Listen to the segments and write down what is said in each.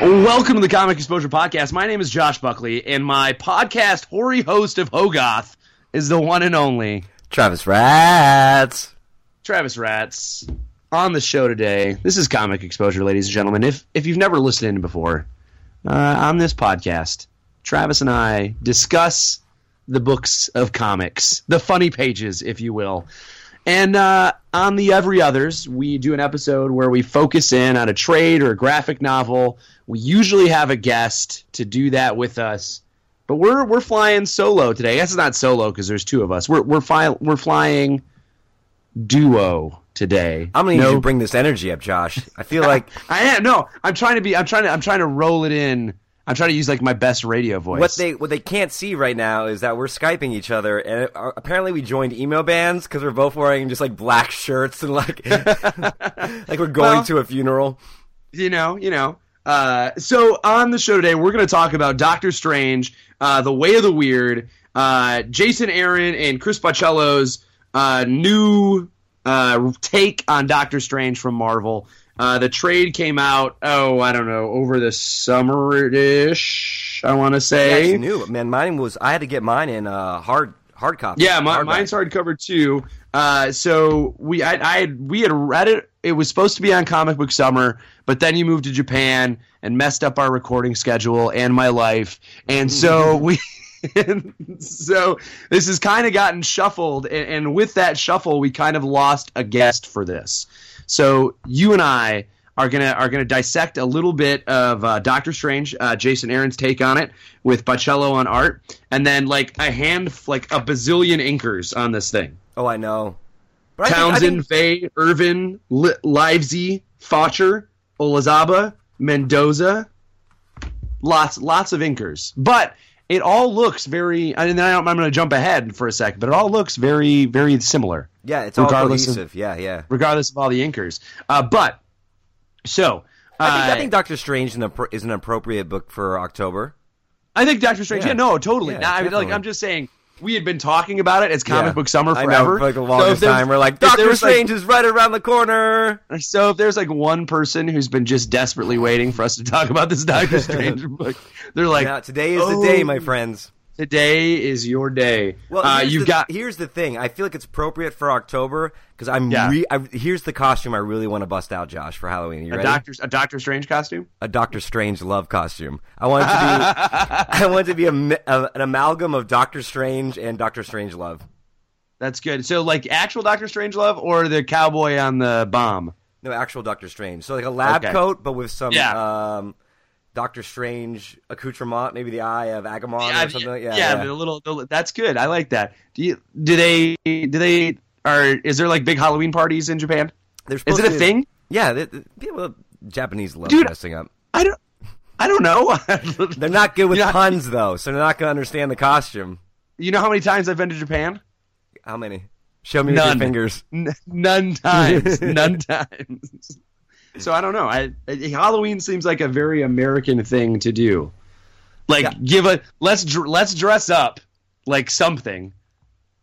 Welcome to the Comic Exposure Podcast. My name is Josh Buckley, and my podcast hoary host of Hoggoth is the one and only Travis Rats. Travis Rats. On the show today, this is Comic Exposure, ladies and gentlemen. If if you've never listened in before, uh, on this podcast, Travis and I discuss the books of comics, the funny pages, if you will. And uh, on the Every Others, we do an episode where we focus in on a trade or a graphic novel. We usually have a guest to do that with us, but we're we're flying solo today. I guess it's not solo because there's two of us. We're we're flying we're flying duo today. I'm gonna need No- you to bring this energy up, Josh. I feel like I am no. I'm trying to be. I'm trying to. I'm trying to roll it in. I'm trying to use like my best radio voice. what they what they can't see right now is that we're skyping each other, and uh, apparently we joined emo bands because we're both wearing just like black shirts and like like we're going Well- to a funeral. you know, you know. Uh, so on the show today, we're going to talk about Doctor Strange, uh, the Way of the Weird, uh, Jason Aaron and Chris Bachalo's uh, new uh, take on Doctor Strange from Marvel. Uh, the trade came out, oh, I don't know, over the summer-ish, I want to say. knew, man. Mine was I had to get mine in uh, hard hard copy. Yeah, my, hardback. mine's hardcover too. Uh, so we, I, I, had, we had read it. It was supposed to be on Comic Book Summer, but then you moved to Japan and messed up our recording schedule and my life, and so we. and so this has kind of gotten shuffled, and, and with that shuffle, we kind of lost a guest for this. So you and I are gonna are gonna dissect a little bit of uh, Doctor Strange, uh, Jason Aaron's take on it with Bachalo on art, and then like a hand like a bazillion inkers on this thing. Oh, I know. But I think- I Townsend, think- Vey, Irwin, Li- Livesay, Faucher, Olazaba, Mendoza, lots lots of inkers, but. It all looks very, and then I don't, I'm going to jump ahead for a second, but it all looks very, very similar yeah, it's all regardless of- cohesive. yeah, yeah. regardless of all the inkers. Uh, but so I think, uh, I think Doctor Strange is an, appro- is an appropriate book for October. I think Doctor Strange. Yeah, Yeah. no, totally. Yeah, Nah, I mean, like. I'm just saying we had been talking about it as comic Yeah. book summer I forever know, for like the So longest there's- time. We're like, Doctor was, like- Strange is right around the corner. So if there's like one person who's been just desperately waiting for us to talk about this Doctor Strange book, they're like, yeah, today is oh, the day, my oh. friends. Today is your day. Well, uh, you've the, got here's the thing. I feel like it's appropriate for October because I'm. Yeah. Re- I, here's the costume I really want to bust out, Josh, for Halloween. You a ready? Doctor a Doctor Strange costume. a Doctor Strangelove costume. I want it to be. I want it to be a, a, an amalgam of Doctor Strange and Doctor Strangelove. That's good. So like actual Doctor Strangelove or the cowboy on the bomb. No, actual Doctor Strange. So like a lab Okay. coat, but with some Yeah. um, Doctor Strange accoutrement, maybe the eye of Agamemnon yeah, or something. like- yeah, Yeah, but a little, That's good. I like that. Do you? Do they? Do they? Are is there like big Halloween parties in Japan? Is it a thing? Yeah, they, people, Japanese love Dude, dressing up. I don't. I don't know. They're not good with You know- puns though, so they're not going to understand the costume. you know how many times I've been to Japan? How many? Show me with None. your fingers. N- none times. none times. So I don't know. I, I- Halloween seems like a very American thing to do. Like Yeah. give a let's dr- let's dress up like something,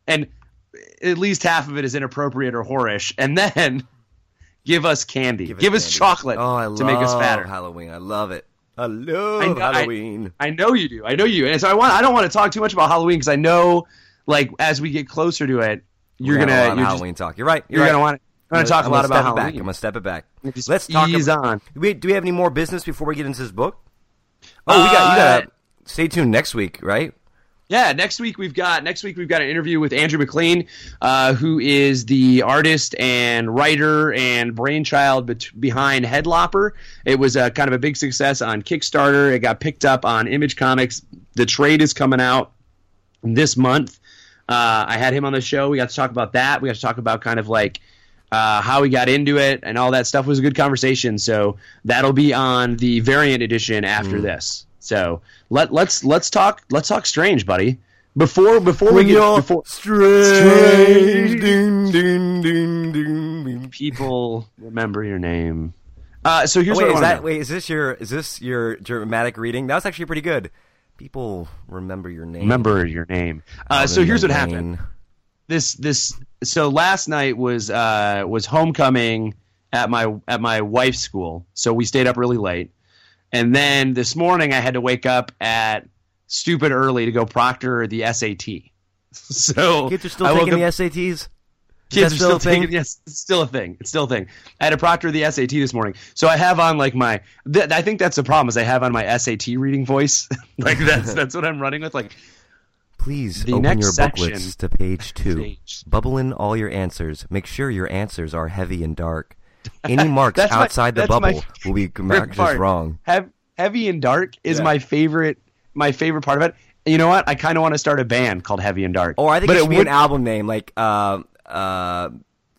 and at least half of it is inappropriate or whorish, and then give us candy, give, Give us candy. chocolate Oh, I to make us fatter. Halloween. I love it. I love I know- Halloween. I know you do. I know you. And so I want. I don't want to talk too much about Halloween because I know, like, as we get closer to it, you're gonna a lot of you're, just, Halloween talk. You're right. You're, you're right. gonna want. I'm gonna talk I'm a lot about step it back. Halloween. I'm gonna step it back. Just Let's talk. ease about, on. Do we, do we have any more business before we get into this book? Oh, we got. You got. Uh, to Stay tuned next week, right? Yeah, next week we've got next week we've got an interview with Andrew MacLean, uh, who is the artist and writer and brainchild bet- behind Headlopper. It was a kind of a big success on Kickstarter. It got picked up on Image Comics. The trade is coming out this month. Uh, I had him on the show. We got to talk about that. We got to talk about kind of like uh, how he got into it and all that stuff. Was a good conversation. So that'll be on the variant edition after this. So let let's let's talk let's talk strange, buddy. before before we get you're before strange, ding, ding, ding, ding, ding. people remember your name. Uh, so here's wait, what I is that wait? Is this your is this your dramatic reading? That was actually pretty good. People remember your name. remember your name. Uh, so here's what Lane. happened. This this so last night was uh, was homecoming at my at my wife's school. So we stayed up really late, and then this morning I had to wake up at stupid early to go proctor the SAT. So Kids are still I taking the SATs. Kids are still still taking yes, it's still a thing. It's still a thing. I had to proctor the SAT this morning, so I have on like my. Th- I think that's the problem is I have on my SAT reading voice. like that's that's what I'm running with. Like Please The open your booklets to page two. Page. Bubble in all your answers. Make sure your answers are heavy and dark. Any marks That's my- outside the bubble will be marked as wrong. Hev- heavy and dark is Yeah. my favorite. My favorite part of it. You know what? I kind of want to start a band called Heavy and Dark. Or I think but it should be would, an album name like uh, uh,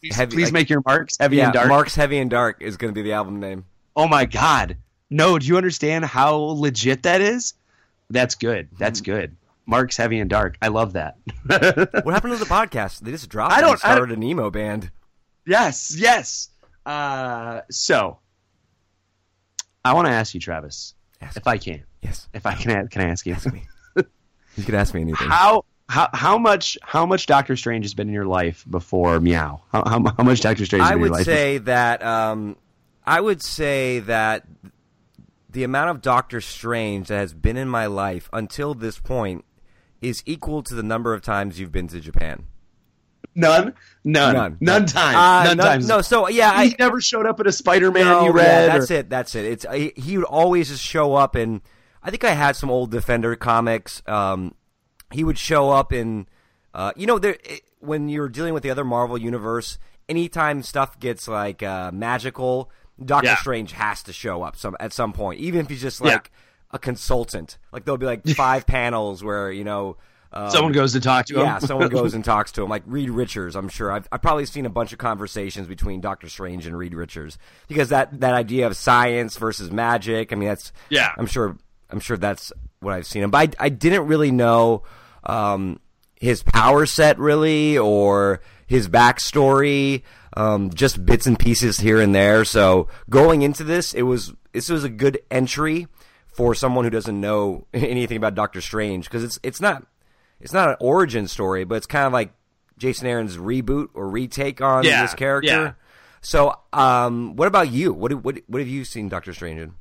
Please, heavy- please like- make your marks heavy yeah, and dark. Mark's Heavy and Dark is going to be the album name. Oh my god! No, do you understand how legit that is? That's good. That's Mm-hmm. good. Mark's heavy and dark. I love that. What happened to the podcast? They just dropped I it and don't- I don't- started an emo band. yes, yes. Uh, so I want to ask you, Travis, Ask if I can, Yes, if I can, can I ask you? ask me. you could ask me anything. How how how much how much Doctor Strange has been in your life before Meow? How how, how much Doctor Strange? I been in your would life say that um, I would say that the amount of Doctor Strange that has been in my life until this point is equal to the number of times you've been to Japan. none, none, None. none, times, Uh, none no, times. No, so yeah, he I, never showed up at a Spider-Man no, you read. Yeah, that's or- it. That's it. It's he, he would always just show up and I think I had some old Defender comics. Um, he would show up in. Uh, you know, there it, when you're dealing with the other Marvel universe, anytime stuff gets like uh, magical, Doctor Yeah. Strange has to show up some at some point, even if he's just Yeah. A consultant. Like there'll be like five panels where you know. Um, Someone goes to talk to him. yeah, someone goes and talks to him, like Reed Richards. I'm sure I've, I've probably seen a bunch of conversations between Doctor Strange and Reed Richards because that, that idea of science versus magic. I mean, that's Yeah. I'm sure I'm sure that's what I've seen. him. But I, I didn't really know um, his power set really or his backstory. Um, just bits and pieces here and there. So going into this, it was this was a good entry for someone who doesn't know anything about Doctor Strange because it's it's not it's not an origin story, but it's kind of like Jason Aaron's reboot or retake on Yeah, this character. yeah. So, um, what about you? What, what what have you seen Doctor Strange in?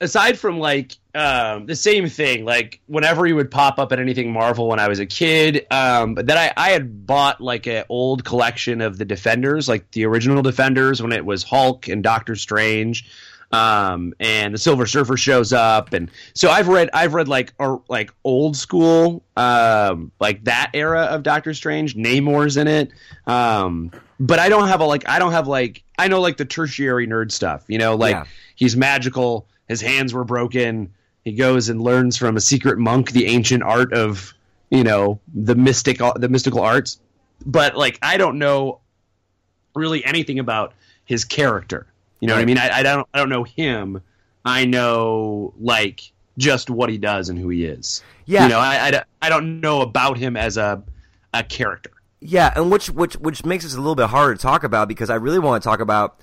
aside from like um, the same thing, like whenever he would pop up at anything Marvel when I was a kid, um, but then I, I had bought like an old collection of the Defenders, like the original Defenders when it was Hulk and Doctor Strange, um, and the Silver Surfer shows up, and so I've read I've read like or like old school, um, like that era of Doctor Strange. Namor's in it, um, but I don't have a like I don't have like I know like the tertiary nerd stuff, you know, like Yeah. he's magical. His hands were broken. He goes and learns from a secret monk the ancient art of, you know, the mystic the mystical arts. But like I don't know really anything about his character. You know what I mean? I, I don't I don't know him. I know like just what he does and who he is. Yeah. You know, I, I, don't- I don't know about him as a a character. Yeah, and which which which makes this a little bit harder to talk about because I really want to talk about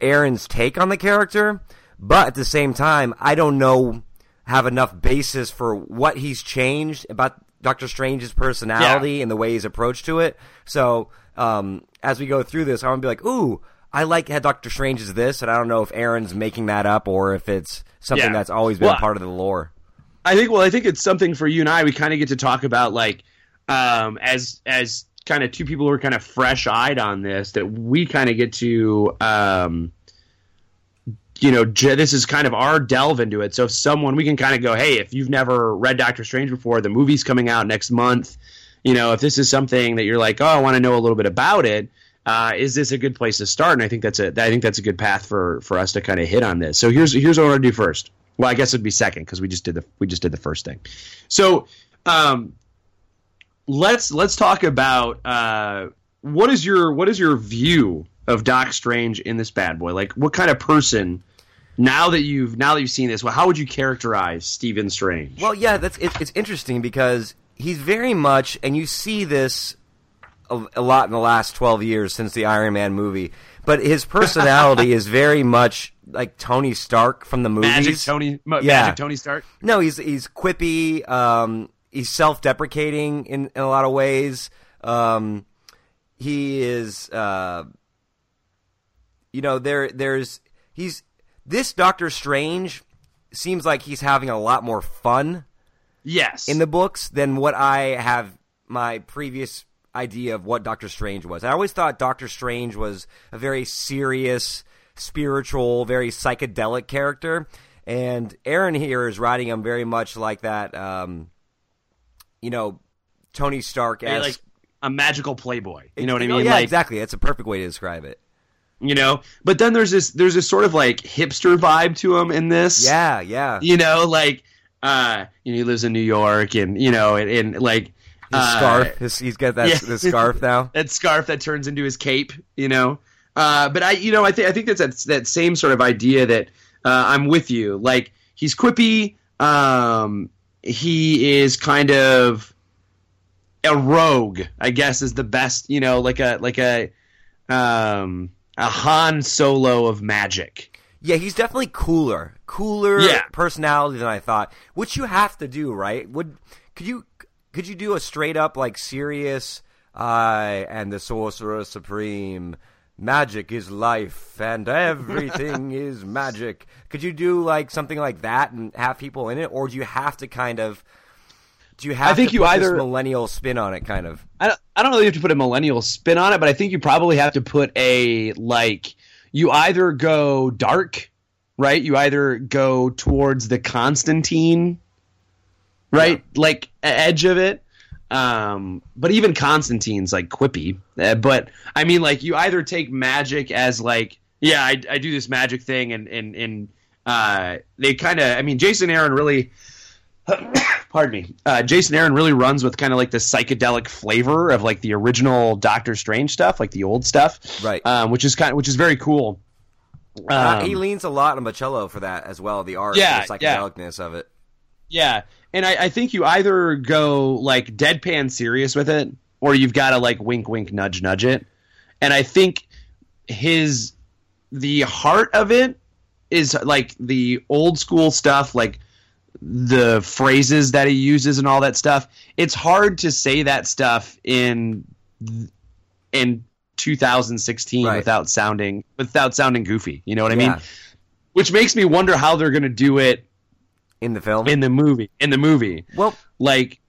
Aaron's take on the character, but at the same time, I don't know have enough basis for what he's changed about Doctor Strange's personality and the way he's approached to it. So, um, as we go through this, I'm gonna be like, "Ooh, I like how Doctor Strange is this," and I don't know if Aaron's making that up or if it's something Yeah. that's always been Well, part of the lore. I think. Well, I think it's something for you and I. We kind of get to talk about like um, as as kind of two people who are kind of fresh eyed on this. That we kind of get to. Um, you know, this is kind of our delve into it. So if someone, we can kind of go, hey, if you've never read Doctor Strange before, the movie's coming out next month. You know, if this is something that you're like, oh, I want to know a little bit about it, uh, is this a good place to start? And I think that's a, I think that's a good path for for us to kind of hit on this. So here's here's what I want to do first. Well, I guess it'd be second because we just did the we just did the first thing. So, um, let's let's talk about uh, what is your what is your view of Doc Strange in this bad boy? Like, what kind of person? Now that you've now that you've seen this, well, how would you characterize Stephen Strange? Well, yeah, that's it, it's interesting because he's very much, and you see this a, a lot in the last twelve years since the Iron Man movie. But his personality is very much like Tony Stark from the movies. Magic Tony, ma- Yeah. Magic Tony Stark. No, he's he's quippy. Um, he's self-deprecating in, in a lot of ways. Um, he is, uh, you know, there there's he's this Doctor Strange seems like he's having a lot more fun Yes. in the books than what I have my previous idea of what Doctor Strange was. I always thought Doctor Strange was a very serious, spiritual, very psychedelic character, and Aaron here is writing him very much like that. Um, you know, Tony Stark as like a magical playboy. You know what I Oh, mean? yeah, like, exactly. That's a perfect way to describe it. you know. But then there's this there's this sort of like hipster vibe to him in this. Yeah, yeah. You know, like uh, you know, he lives in New York, and you know, and, and like His uh, scarf. His, he's got that yeah. the scarf now. that scarf that turns into his cape, you know. Uh, but I, you know, I think I think that's that, that same sort of idea that uh, I'm with you. Like he's quippy. Um, he is kind of a rogue, I guess, is the best. You know, like a like a um, a Han Solo of magic. Yeah, he's definitely cooler, cooler Yeah. personality than I thought. Which you have to do, right? Would could you could you do a straight up like serious? I and the sorcerer supreme. Magic is life, and everything is magic. Could you do like something like that and have people in it, or do you have to kind of? Do you have I think to you put either- this millennial spin on it, kind of? I don't, I don't know if you have to put a millennial spin on it, but I think you probably have to put a like you either go dark, right? You either go towards the Constantine, right? Like e- edge of it. Um, but even Constantine's like quippy. Uh, but I mean, like you either take magic as like, yeah, I, I do this magic thing, and and and uh, they kind of. I mean, Jason Aaron really pardon me, uh, Jason Aaron really runs with kind of like the psychedelic flavor of like the original Doctor Strange stuff, like the old stuff, Right. Um, which is kind of which is very cool. Uh, Um, he leans a lot on Bachalo for that as well. The art, Yeah, the yeah. psychedelicness of it. Yeah, and I, I think you either go like deadpan serious with it, or you've got to like wink, wink, nudge, nudge it. And I think his the heart of it is like the old school stuff, like the phrases that he uses and all that stuff. It's hard to say that stuff in in 2016 Right. without sounding without sounding goofy. You know what I Yeah. mean? Which makes me wonder how they're going to do it In the film, in the movie. In the movie, well, like,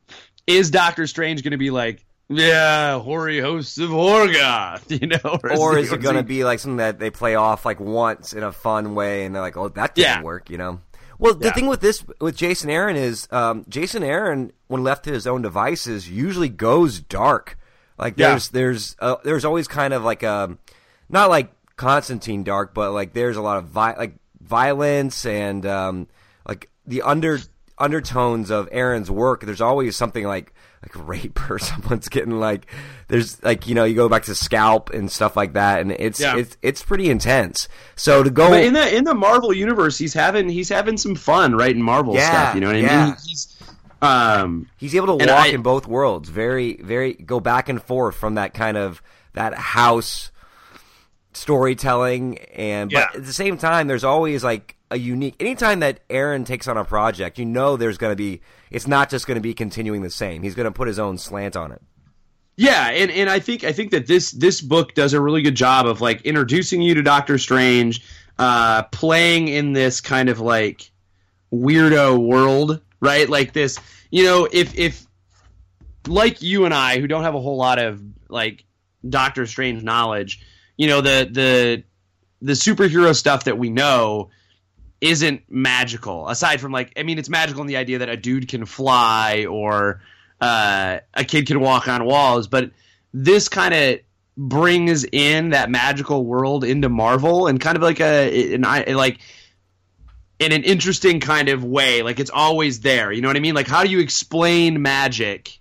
is Doctor Strange going to be like, yeah, hoary hosts of Hoggoth, you know, or he- is it going to be like something that they play off like once in a fun way, and they're like, "Oh, that didn't Yeah. work," you know? Well, the Yeah. thing with this with Jason Aaron is um, Jason Aaron, when left to his own devices, usually goes dark. Like Yeah. there's there's uh, there's always kind of like a not like Constantine dark, but like there's a lot of vi- like violence and um, the under undertones of Aaron's work. There's always something like like rape or someone's getting like there's like you know you go back to scalp and stuff like that, and it's Yeah. it's it's pretty intense. So to go But in the in the Marvel universe, he's having he's having some fun writing Marvel Yeah, stuff. You know what I yeah. mean? He's um He's able to walk I- in both worlds. Very, very go back and forth from that kind of that house storytelling, and but Yeah. at the same time, there's always like a unique. Anytime that Aaron takes on a project, you know there's going to be. It's not just going to be continuing the same. He's going to put his own slant on it. Yeah, and, and I think I think that this this book does a really good job of like introducing you to Doctor Strange, uh, playing in this kind of like weirdo world, right? Like this, you know, if if like you and I who don't have a whole lot of like Doctor Strange knowledge, you know, the the the superhero stuff that we know isn't magical aside from like I mean it's magical in the idea that a dude can fly or uh, a kid can walk on walls, but this kind of brings in that magical world into Marvel and kind of like a an, I- like in an interesting kind of way. Like it's always there. You know what I mean? Like how do you explain magic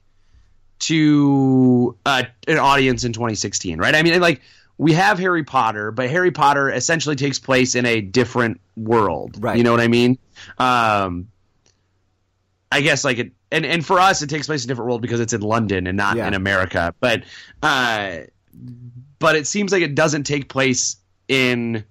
to uh, an audience in 2016? Right? I mean, like we have Harry Potter, but Harry Potter essentially takes place in a different world. Right. You know what I mean? Um, I guess like it, and and for us, it takes place in a different world because it's in London and not Yeah. in America. But uh, but it seems like it doesn't take place in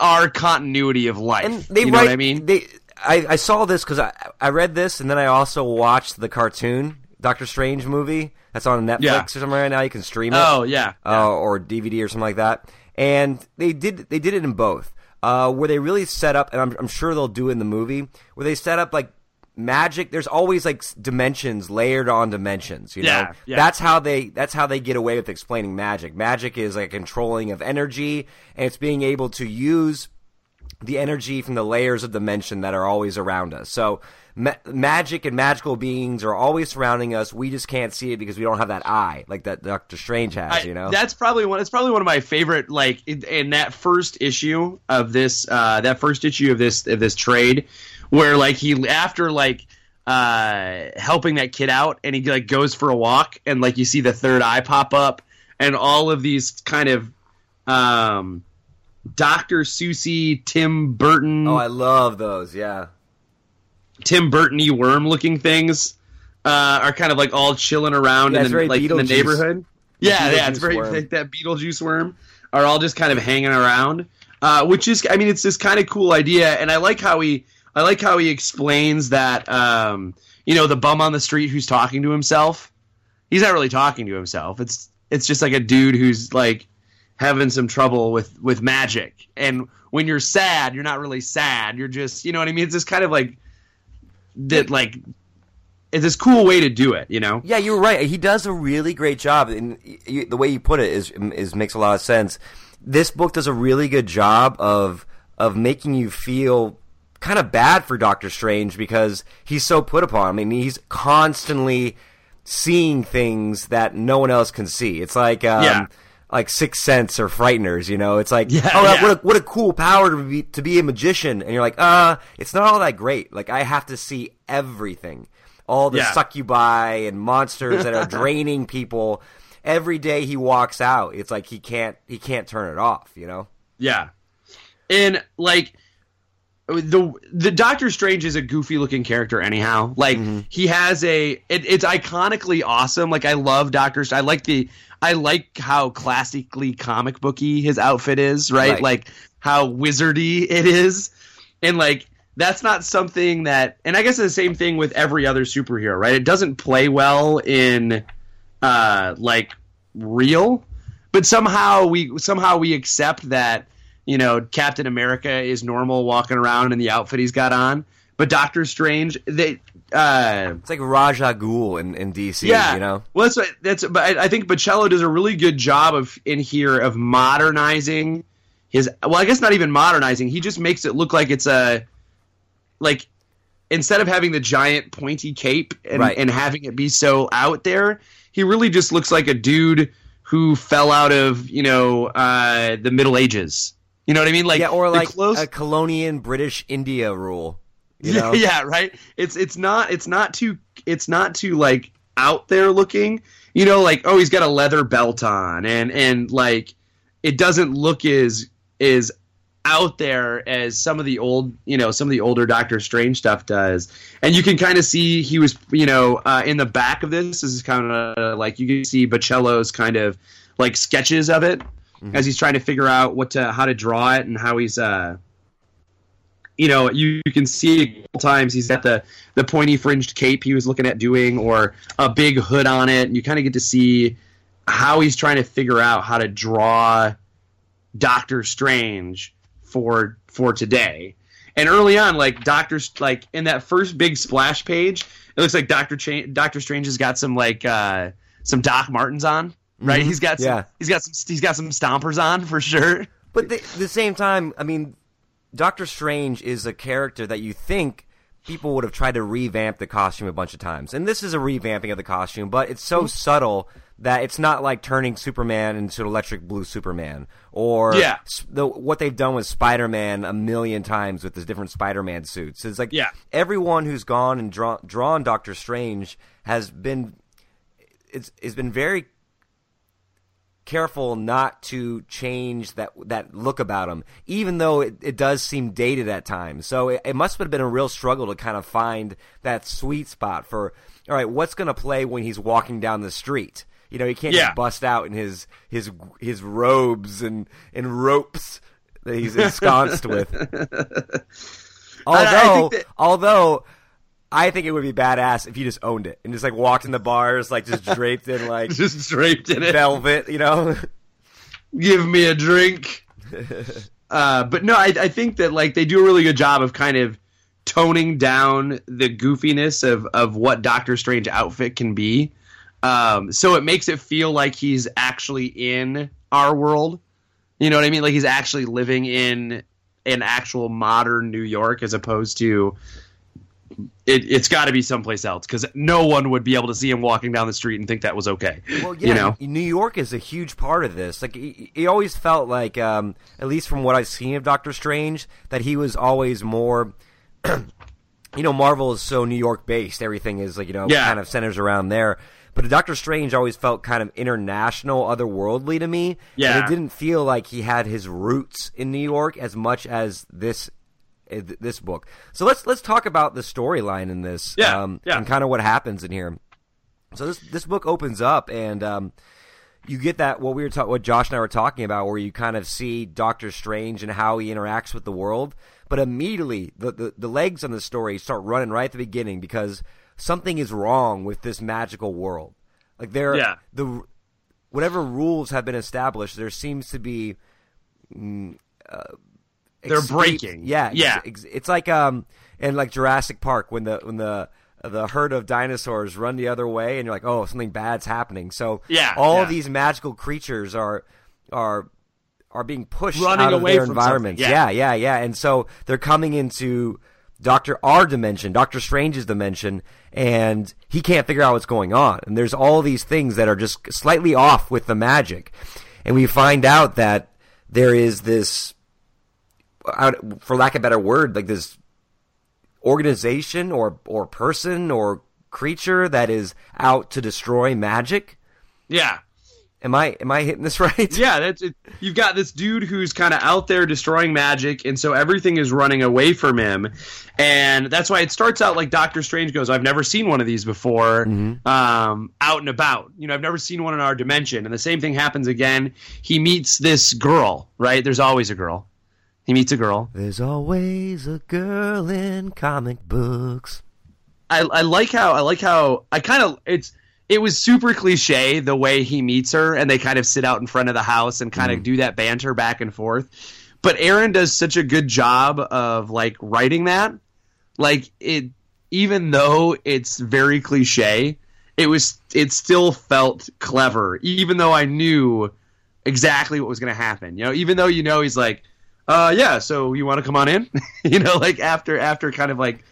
our continuity of life. and they you know write, what I mean? They, I, I saw this because I, I read this and then I also watched the cartoon Doctor Strange movie that's on Netflix Yeah. or something right now. You can stream it. oh yeah, uh, or DVD or something like that. And they did they did it in both, uh, where they really set up, and I'm, I'm sure they'll do in the movie, where they set up like magic. There's always like dimensions layered on dimensions. You know, Yeah, yeah. that's how they that's how they get away with explaining magic. Magic is like controlling of energy, and it's being able to use the energy from the layers of dimension that are always around us. So ma- magic and magical beings are always surrounding us. We just can't see it because we don't have that eye like that Doctor Strange has. I- you know, that's probably one. It's probably one of my favorite. Like in, in that first issue of this, uh, that first issue of this of this trade, where like he after like uh helping that kid out, and he like goes for a walk, and like you see the third eye pop up, and all of these kind of um, Doctor Susie, Tim Burton, Oh, I love those. Yeah. Tim Burton-y worm looking things uh, are kind of like all chilling around Yeah, in the, like in the neighborhood. Yeah, yeah, it's very like that Beetlejuice worm are all just kind of hanging around, uh, which is, I mean, it's this kind of cool idea, and I like how he, I like how he explains that, um, you know, the bum on the street who's talking to himself, he's not really talking to himself. It's, it's just like a dude who's like having some trouble with with magic, and when you're sad, you're not really sad. You're just, you know what I mean? It's this kind of like that, like. It's this cool way to do it, you know. Yeah, you're right. He does a really great job, and the way you put it is is makes a lot of sense. This book does a really good job of of making you feel kind of bad for Doctor Strange because he's so put upon. I mean, he's constantly seeing things that no one else can see. It's like um, Yeah. Like Sixth Sense or Frighteners. You know, it's like Yeah, oh, yeah. what a, what a cool power to be to be a magician, and you're like, uh, it's not all that great. Like I have to see everything, all the Yeah. succubi and monsters that are draining people. Every day he walks out, it's like he can't he can't turn it off. You know? Yeah, and like the the Doctor Strange is a goofy looking character anyhow. Like he has a it, it's iconically awesome. Like I love Doctor. I like the I like how classically comic booky his outfit is. Right, Right. like how wizardy it is, and like. That's not something that, and I guess it's the same thing with every other superhero, right? It doesn't play well in, uh, like real, but somehow we somehow we accept that you know Captain America is normal walking around in the outfit he's got on, but Doctor Strange they uh It's like Ra's al Ghul in, in DC. yeah you know? well that's that's but I, I think Bachalo does a really good job of in here of modernizing his well I guess not even modernizing he just makes it look like it's a like instead of having the giant pointy cape and, Right. and having it be so out there he really just looks like a dude who fell out of you know uh the Middle Ages you know what I mean like yeah, or like clothes- a colonial British India rule. You yeah, know? yeah, right. It's it's not it's not too it's not too like out there looking. You know, like oh, he's got a leather belt on, and and like it doesn't look as as out there as some of the old you know some of the older Doctor Strange stuff does. And you can kind of see he was you know uh, in the back of this. This is kind of like you can see Bachalo's kind of like sketches of it as he's trying to figure out what to how to draw it and how he's uh you know, you, you can see times he's got the the pointy fringed cape he was looking at doing, or a big hood on it, and you kind of get to see how he's trying to figure out how to draw Doctor Strange for for today. And early on, like Doctor, like in that first big splash page, it looks like Doctor Cha- Doctor Strange has got some like uh, some Doc Martens on, right? Mhm. He's got some, Yeah. he's got some he's got some stompers on for sure. But the, the same time, I mean, Doctor Strange is a character that you think people would have tried to revamp the costume a bunch of times. And this is a revamping of the costume, but it's so subtle that it's not like turning Superman into an electric blue Superman or Yeah. the, what they've done with Spider-Man a million times with the different Spider-Man suits. It's like Yeah. everyone who's gone and drawn, drawn Doctor Strange has been it's, it's been very careful not to change that that look about him, even though it, it does seem dated at times. So it, it must have been a real struggle to kind of find that sweet spot for all right, what's going to play when he's walking down the street? You know, he can't Yeah. just bust out in his his his robes and and ropes that he's ensconced with. Although, that- although. I think it would be badass if you just owned it and just like walked in the bars, like just draped in like Just draped in it. velvet, you know? give me a drink. uh, but no, I, I think that like they do a really good job of kind of toning down the goofiness of of what Doctor Strange outfit can be. Um, so it makes it feel like he's actually in our world. You know what I mean? Like he's actually living in an actual modern New York as opposed to it, it's got to be someplace else because no one would be able to see him walking down the street and think that was okay. Well, yeah, you know, New York is a huge part of this. Like, he, always felt like, um, at least from what I've seen of Doctor Strange, that he was always more. you know, Marvel is so New York based. Everything is like you know, Yeah. kind of centers around there. But Doctor Strange always felt kind of international, otherworldly to me. Yeah. and it didn't feel like he had his roots in New York as much as this th- this book. So let's let's talk about the storyline in this, Yeah, um, yeah. and kind of what happens in here. So this this book opens up and um, you get that what we were ta- what Josh and I were talking about, where you kind of see Doctor Strange and how he interacts with the world, but immediately the, the the legs on the story start running right at the beginning because something is wrong with this magical world. Like there, Yeah. the whatever rules have been established, there seems to be mm, They're escape- breaking. Yeah, Yeah. ex- it's like um in like Jurassic Park when the when the the herd of dinosaurs run the other way, and you're like, oh, something bad's happening. So Yeah, all yeah. these magical creatures are are are being pushed Running out of away their environments. yeah. yeah, yeah, yeah. And so they're coming into Doctor R dimension, Doctor Strange's dimension, and he can't figure out what's going on. And there's all these things that are just slightly off with the magic. And we find out that there is this, out- for lack of a better word, like this organization or or person or creature that is out to destroy magic. yeah. Am I am I hitting this right? Yeah, that's it. You've got this dude who's kind of out there destroying magic, and so everything is running away from him, and that's why it starts out like Doctor Strange goes, "I've never seen one of these before, Mm-hmm. um, out and about. You know, I've never seen one in our dimension." And the same thing happens again. He meets this girl, right? There's always a girl. He meets a girl. There's always a girl in comic books. I, I like how I like how I kind of it's it was super cliche the way he meets her and they kind of sit out in front of the house and kind of mm. do that banter back and forth. But Aaron does such a good job of like writing that. Like it even though it's very cliche, it was it still felt clever even though I knew exactly what was going to happen. You know, even though you know he's like uh yeah, so you want to come on in? you know, like after after kind of like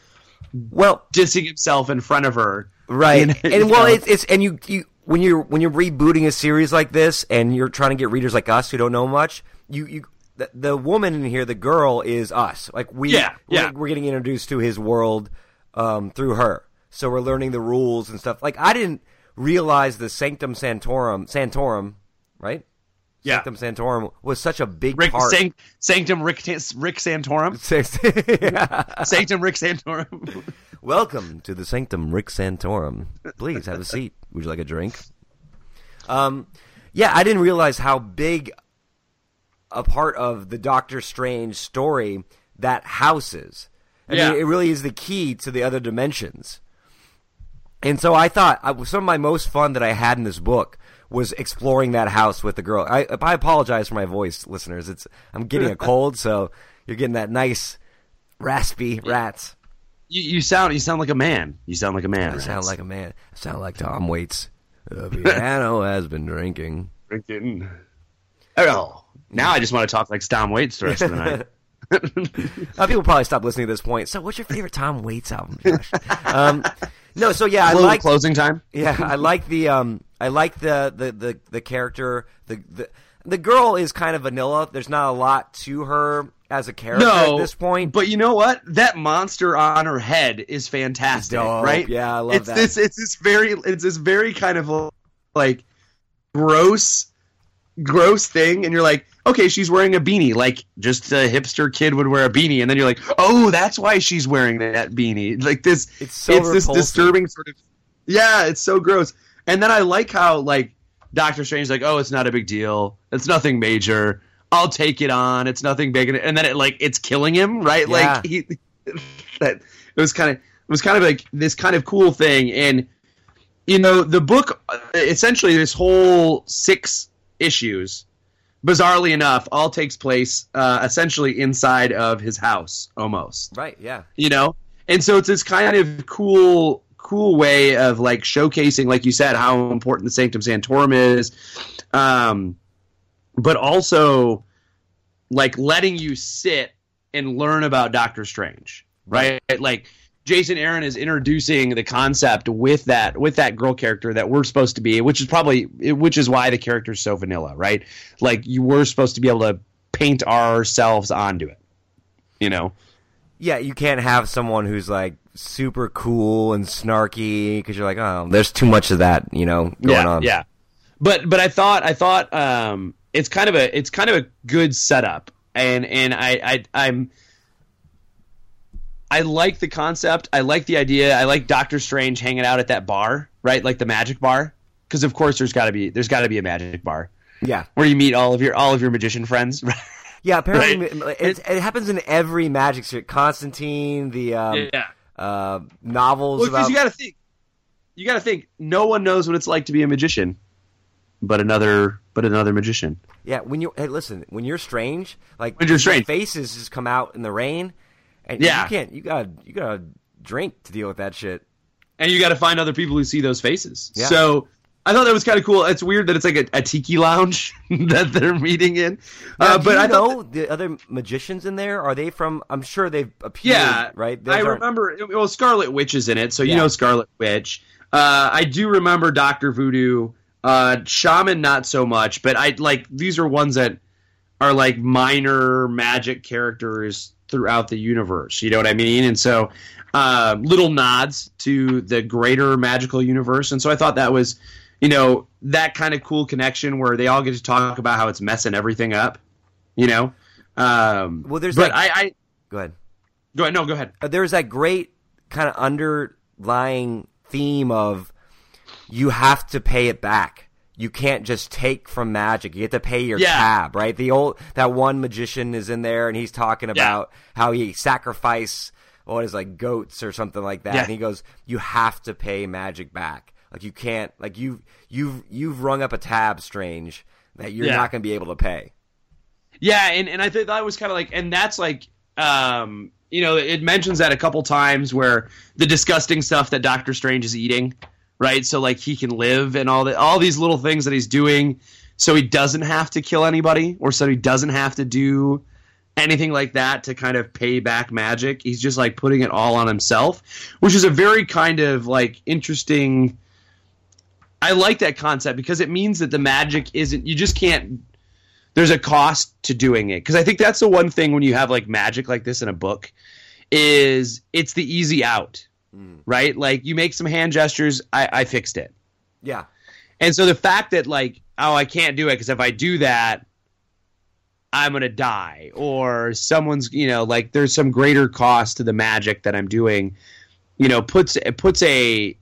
Well, dissing himself in front of her. right, You know, and well, it's, it's and you you when you're when you're rebooting a series like this, and you're trying to get readers like us who don't know much, you you. The, the woman in here, the girl, is us. Like we, Yeah, we're, yeah. we're getting introduced to his world um, through her. So we're learning the rules and stuff. Like I didn't realize the Sanctum Santorum, Santorum, right? Yeah. Sanctum Santorum was such a big Rick, part. Sanct, Sanctum Rick, Rick Santorum. Sanctum Rick Santorum. Welcome to the Sanctum Rick Santorum. Please have a seat. Would you like a drink? Um, yeah, I didn't realize how big a part of the Doctor Strange story that house is. I Yeah. mean, it really is the key to the other dimensions. And so I thought some of my most fun that I had in this book was exploring that house with the girl. I, I apologize for my voice, listeners. It's I'm getting a cold, so you're getting that nice raspy rats. you, you sound you sound like a man. You sound like a man. I sound like a man. I sound like Tom Waits. The piano has been drinking. freaking. Oh, now I just want to talk like Tom Waits the rest of the night. Uh, people probably stop listening at this point. So, what's your favorite Tom Waits album, Josh? um, no, so yeah, I like closing time. Yeah, I like the um, I like the the the, the character. The, the the girl is kind of vanilla. There's not a lot to her as a character No, at this point. But you know what? That monster on her head is fantastic, Dope. right? Yeah, I love it's that. This, it's this very, it's this very kind of like gross, gross thing, and you're like, okay, she's wearing a beanie, like just a hipster kid would wear a beanie, and then you're like, oh, that's why she's wearing that beanie. Like this, It's so it's this disturbing sort of. Yeah, it's so gross. And then I like how like Doctor Strange's like, oh, it's not a big deal. It's nothing major. I'll take it on. It's nothing big. And then it like it's killing him, right? Yeah. Like he that it was kind of it was kind of like this kind of cool thing. And you know, the book uh, essentially this whole six issues, bizarrely enough, all takes place uh, essentially inside of his house, almost Right. Yeah. you know and so it's this kind of cool cool way of like showcasing like you said how important the sanctum sanctorum is um but also like letting you sit and learn about doctor strange right, like jason aaron is introducing the concept with that with that girl character that we're supposed to be which is probably which is why the character's so vanilla right? Like you were supposed to be able to paint ourselves onto it you know? Yeah, you can't have someone who's like super cool and snarky because you're like, oh, there's too much of that, you know, going yeah, on. Yeah, but but I thought I thought um, it's kind of a it's kind of a good setup, and and I, I I'm I like the concept. I like the idea. I like Doctor Strange hanging out at that bar, right? Like the magic bar, because of course there's got to be there's got to be a magic bar yeah, where you meet all of your all of your magician friends. yeah. Apparently, it, it happens in every magic series. Constantine, the um, yeah. uh, novels Well, because about you got to think, you got to think. No one knows what it's like to be a magician, but another but another magician. Yeah, when you hey, listen, when you're strange, like When you're strange. faces just come out in the rain, and Yeah. you can't. You got you got to drink to deal with that shit. and you got to find other people who see those faces. Yeah. So I thought that was kind of cool. It's weird that it's like a, a tiki lounge that they're meeting in. Now, uh, do but you I know the other magicians in there are they from? I'm sure they've appeared. yeah, right. Those I aren't- remember. Well, Scarlet Witch is in it, so you Yeah. know Scarlet Witch. Uh, I do remember Doctor Voodoo. Uh, Shaman, not so much, but I like these are ones that are like minor magic characters throughout the universe. You know what I mean? And so, uh, little nods to the greater magical universe. And so I thought that was, you know, that kind of cool connection where they all get to talk about how it's messing everything up. You know. Um, Well, there's but that- I, I Go ahead. go ahead. No, go ahead. Uh, there's that great kind of underlying theme of you have to pay it back. You can't just take from magic. You have to pay your Yeah. tab, right? The old that one magician is in there and he's talking about how he sacrifice what is like goats or something like that. Yeah. And he goes, "You have to pay magic back. Like you can't like you you've you've rung up a tab, strange, that you're Yeah. not going to be able to pay." Yeah, and, and I think that was kind of like, and that's like, um, you know, it mentions that a couple times where the disgusting stuff that Doctor Strange is eating, right? So like he can live and all the all these little things that he's doing, so he doesn't have to kill anybody, or so he doesn't have to do anything like that to kind of pay back magic. He's just like putting it all on himself, which is a very kind of like interesting. I like that concept because it means that the magic isn't you just can't there's a cost to doing it because I think that's the one thing when you have like magic like this in a book is it's the easy out, right? Like you make some hand gestures, I, I fixed it, Yeah. and so the fact that like oh I can't do it because if I do that I'm gonna die or someone's you know like there's some greater cost to the magic that I'm doing, you know puts it puts a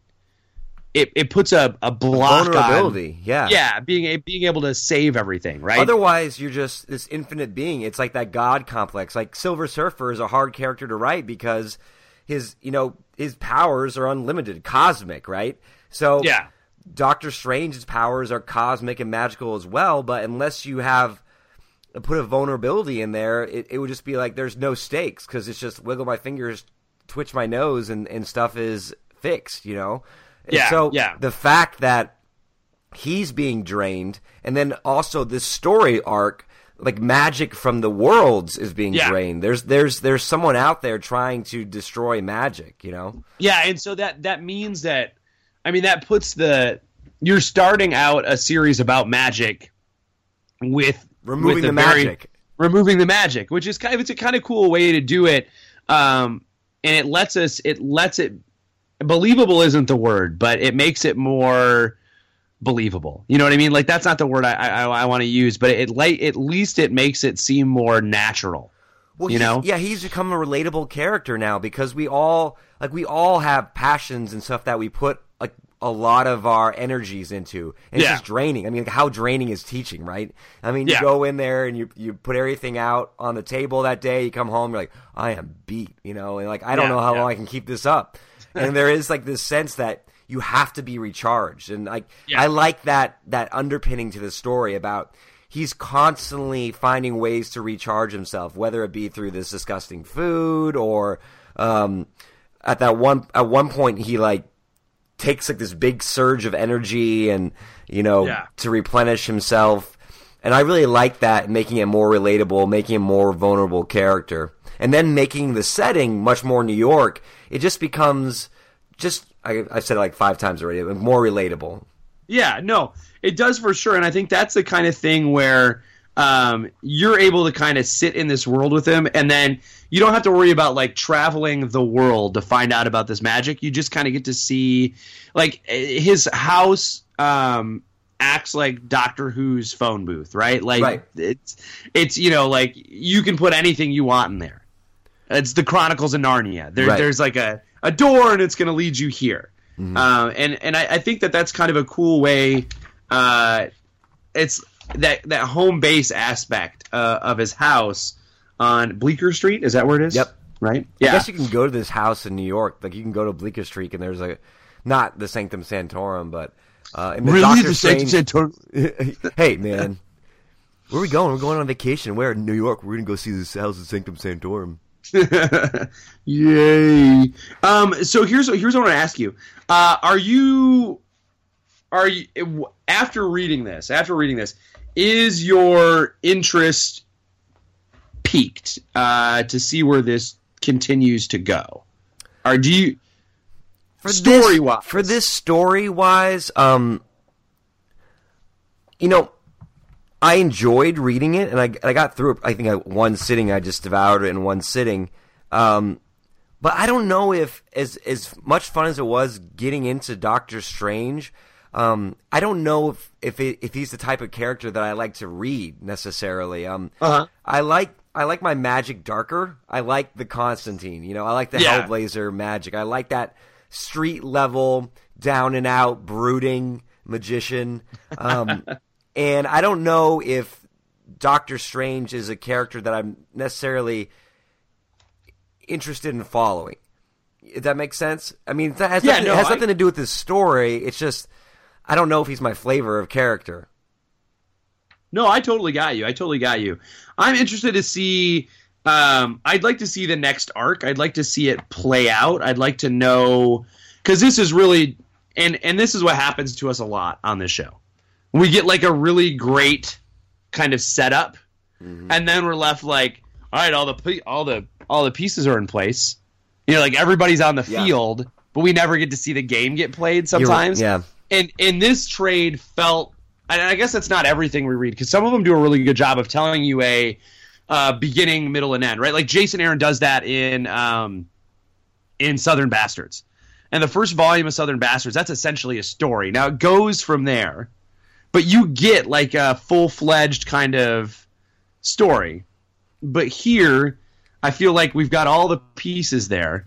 it, it puts a, a block on Vulnerability. Yeah. yeah being a, being able to save everything right Otherwise, you're just this infinite being. It's like that god complex. Like Silver Surfer is a hard character to write because his, you know, his powers are unlimited, cosmic, right? So Yeah. Doctor Strange's powers are cosmic and magical as well. But unless you have put a vulnerability in there, it, it would just be like there's no stakes because it's just wiggle my fingers, twitch my nose, and and stuff is fixed. You know. And Yeah, So yeah. the fact that he's being drained, and then also this story arc, like magic from the worlds, is being Yeah. drained. There's there's there's someone out there trying to destroy magic. You know. Yeah, and so that that means that I mean that puts the you're starting out a series about magic with Removing with the very- magic. removing the magic, which is kind of it's a kind of cool way to do it. Um, and it lets us it lets it believable isn't the word, but it makes it more believable. You know what I mean? Like that's not the word I I, I want to use, but it like at least it makes it seem more natural. Well, you know? yeah, he's become a relatable character now because we all like we all have passions and stuff that we put like a lot of our energies into. And it's just draining. I mean, like, how draining is teaching, right? I mean, you Yeah. go in there and you you put everything out on the table that day. You come home, you're like, I am beat, you know, and like I don't Yeah, know how yeah. long I can keep this up. and there is like this sense that you have to be recharged, and like Yeah. I like that that underpinning to the story about he's constantly finding ways to recharge himself, whether it be through this disgusting food or um, at that one at one point he like takes like this big surge of energy and you know Yeah. to replenish himself. And I really like that, making it more relatable, making him more vulnerable character, and then making the setting much more New York. It just becomes just I, said it like five times already, but more relatable. Yeah, no, it does for sure, and I think that's the kind of thing where um, you're able to kind of sit in this world with him, and then you don't have to worry about like traveling the world to find out about this magic. You just kind of get to see, like, eh, his house um, acts like Doctor Who's phone booth, right? Like, Right. it's it's you know like you can put anything you want in there. It's the Chronicles of Narnia. There, Right. There's like a, a door, and it's going to lead you here. Um, and and I, I think that that's kind of a cool way. Uh, it's that that home base aspect uh, of his house on Bleecker Street. Is that where it is? Yep. Right. Yeah. I guess you can go to this house in New York. Like you can go to Bleecker Street, and there's a not the Sanctum Sanctorum, but uh, in the really, Doctor the Sanctum Sanctorum- hey man, where are we going? We're going on vacation. Where in New York? We're gonna go see this house in Sanctum Sanctorum. Yay! Um, so here's here's what I want to ask you: uh, Are you are you after reading this? After reading this, is your interest piqued uh, to see where this continues to go? Or do you For Story-wise. this, for this story wise, um, you know, I enjoyed reading it, and I, I got through it. I think I, one sitting, I just devoured it in one sitting. Um, but I don't know if as as much fun as it was getting into Doctor Strange. Um, I don't know if if, it, if he's the type of character that I like to read necessarily. Um, Uh-huh. I like I like my magic darker. I like the Constantine. You know, I like the Yeah. Hellblazer magic. I like that street level, down and out, brooding magician. Um, and I don't know if Doctor Strange is a character that I'm necessarily interested in following. If that makes sense. I mean, that has, Yeah, nothing, no, it has I- nothing to do with this story. It's just I don't know if he's my flavor of character. No, I totally got you. I totally got you. I'm interested to see. Um, I'd like to see the next arc. I'd like to see it play out. I'd like to know because this is really and and this is what happens to us a lot on this show. We get like a really great kind of setup, and then we're left like, all right, all the all the all the pieces are in place. You know, like everybody's on the Yeah. field, but we never get to see the game get played. Sometimes, yeah. and and this trade felt and i guess that's not everything we read because some of them do a really good job of telling you a uh, beginning middle and end right like jason aaron does that in um, in southern bastards and the first volume of southern bastards that's essentially a story now it goes from there but you get like a full-fledged kind of story but here i feel like we've got all the pieces there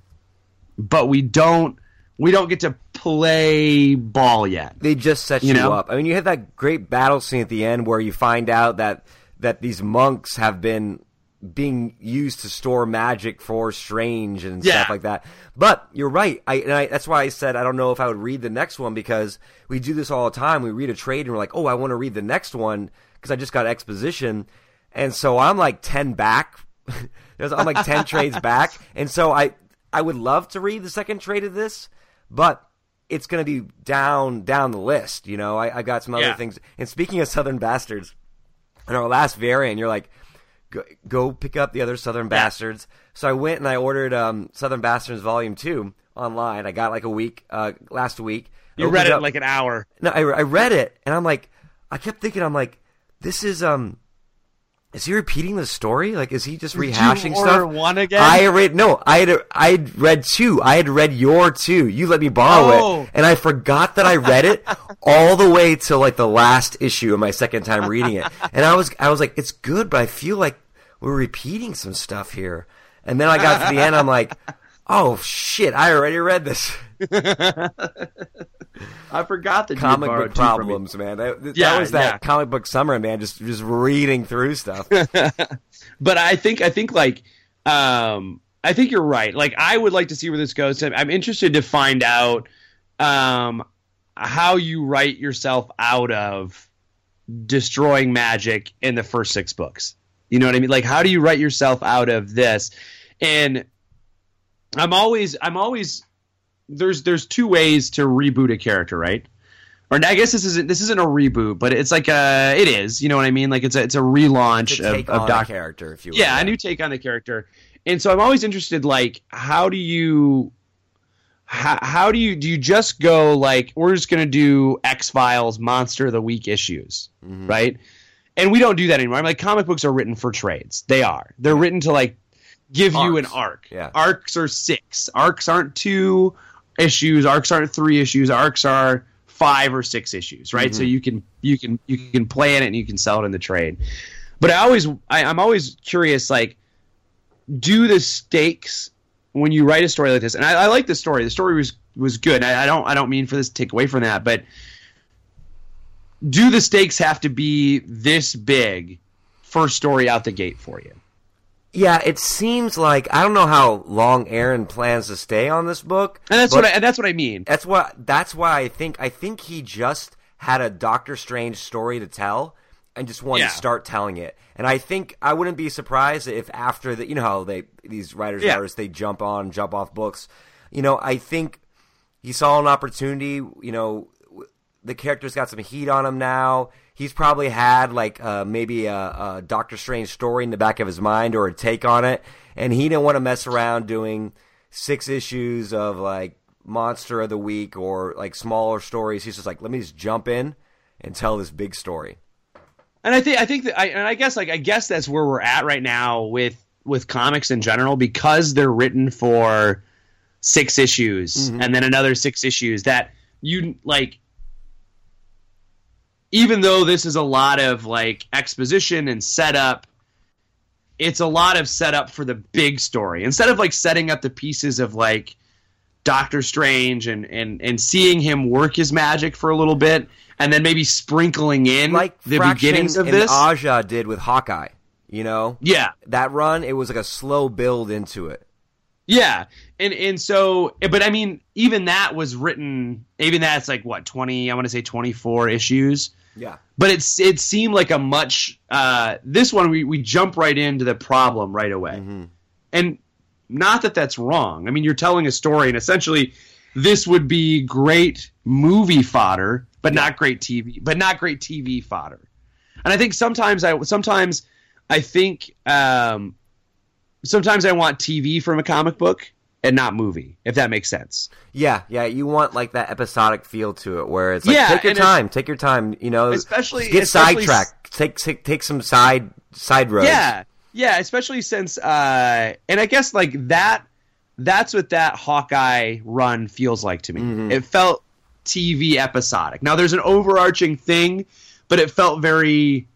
but we don't we don't get to play ball yet They just set You you, know? up. I mean, you have that great battle scene at the end where you find out that that these monks have been being used to store magic for Strange and Yeah. stuff like that. But you're right. I, and I that's why I said I don't know if I would read the next one because we do this all the time. We read a trade and we're like, oh, I want to read the next one because I just got exposition, and so I'm like ten back. There's- I'm like ten trades back, and so I I would love to read the second trade of this, but it's going to be down down the list. You know, I, I got some other Yeah. things. And speaking of Southern Bastards, in our last variant, you're like, go, go pick up the other Southern Bastards. So I went and I ordered um, Southern Bastards Volume Two online. I got like a week uh, last week. You read it like an hour. no, I, I read it and I'm like, I kept thinking, I'm like, this is um, is he repeating the story? Like, is he just rehashing order stuff? one again? I read no. I had I had read two. I had read your two. You let me borrow Oh. it, and I forgot that I read it all the way till like the last issue of my second time reading it. And I was I was like, it's good, but I feel like we're repeating some stuff here. And then I got to the end. I'm like, oh shit! I already read this. I forgot the Comic book two from me. problems, man. That, that Yeah, was that yeah. comic book summer, man. Just just reading through stuff. but I think I think like um I think you're right. Like I would like to see where this goes. I'm- I'm interested to find out um how you write yourself out of destroying magic in the first six books. You know what I mean? Like how do you write yourself out of this? And I'm always I'm always there's there's two ways to reboot a character, right? Or I guess this isn't this isn't a reboot, but it's like a it is. You know what I mean? Like it's a it's a relaunch to take of, of Doc a character, if you will. yeah, a new take on the character. And so I'm always interested, like, how do you, how, how do you, do you just go like, we're just gonna do X Files Monster of the Week issues, Mhm. right? And we don't do that anymore. I'm like, comic books are written for trades. They are. They're written to like give you an arc. Yeah. Arcs are six. Arcs aren't two issues. Arcs aren't three issues. Arcs are five or six issues, right? So mm-hmm. you can you can you can plan it and you can sell it in the trade. But I always I, I'm always curious, like, do the stakes when you write a story like this? And I, I like the story. The story was was good. I, I don't I don't mean for this to take away from that, but do the stakes have to be this big first story out the gate for you? Yeah, it seems like I don't know how long Aaron plans to stay on this book. And that's what I, and that's what I mean. that's what that's why I think I think he just had a Doctor Strange story to tell and just wanted Yeah. to start telling it. And I think I wouldn't be surprised if after the you know how they these writers Yeah. artists they jump on jump off books. You know, I think he saw an opportunity. You know, the character's got some heat on him now. He's probably had like uh, maybe a, a Doctor Strange story in the back of his mind or a take on it, and he didn't want to mess around doing six issues of like Monster of the Week or like smaller stories. He's just like, let me just jump in and tell this big story. And I think I think that I and I guess like I guess that's where we're at right now with with comics in general because they're written for six issues and then another six issues that you like even though this is a lot of like exposition and setup it's a lot of setup for the big story instead of like setting up the pieces of like Doctor Strange and and and seeing him work his magic for a little bit and then maybe sprinkling in Like the beginnings of this Aja did with Hawkeye. You know, yeah that run it was like a slow build into it. Yeah, and and so, but I mean, even that was written. Even that's like what twenty? I want to say twenty four issues. Yeah. But it's it seemed like a much. Uh, this one we we jump right into the problem right away, Mm-hmm. and not that that's wrong. I mean, you're telling a story, and essentially, this would be great movie fodder, but not great TV, but not great TV fodder. And I think sometimes I sometimes I think um, sometimes I want TV from a comic book and not movie, if that makes sense. Yeah, yeah, you want like that episodic feel to it, where it's like Yeah, take your time, take your time. You know, Especially- get especially- sidetracked, take, take take some side side roads. Yeah, yeah, especially since, uh, and I guess like that. That's what that Hawkeye run feels like to me. It felt TV episodic. Now there's an overarching thing, but it felt very,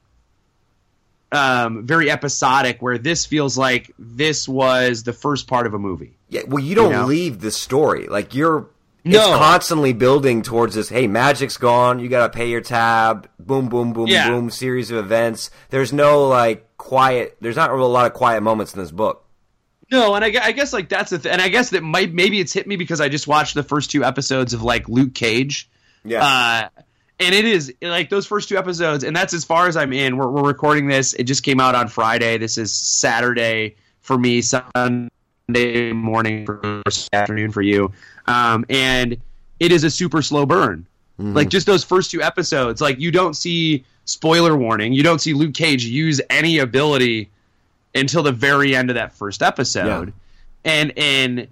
um, very episodic. Where this feels like this was the first part of a movie. Yeah, well, you don't You know? leave the story. Like you're, it's No. constantly building towards this. Hey, magic's gone. You got to pay your tab. Boom, boom, boom, Yeah. boom. Series of events. There's no like quiet. There's not really a lot of quiet moments in this book. No, and I, I guess like that's the th- and I guess that might maybe it's hit me because I just watched the first two episodes of like Luke Cage. Yeah, Uh, and it is like those first two episodes, and that's as far as I'm in. We're, we're recording this. It just came out on Friday. This is Saturday for me, Sunday morning for afternoon for you. Um, and it is a super slow burn. Like just those first two episodes, like you don't see spoiler warning. You don't see Luke Cage use any ability until the very end of that first episode. And and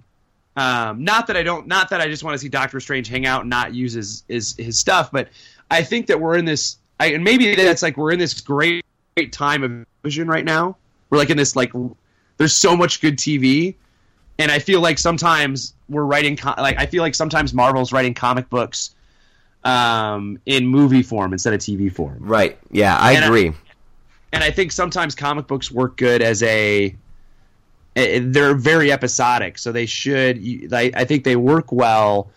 um, not that I don't, not that I just want to see Doctor Strange hang out and not use his his, his stuff, but I think that we're in this. I, and maybe that's like we're in this great great time of vision right now. We're like in this like there's so much good TV, and I feel like sometimes we're writing co- like I feel like sometimes Marvel's writing comic books um, in movie form instead of TV form. Right. Yeah, I And I- agree. and I think sometimes comic books work good as a they're very episodic, so they should. I I think they work well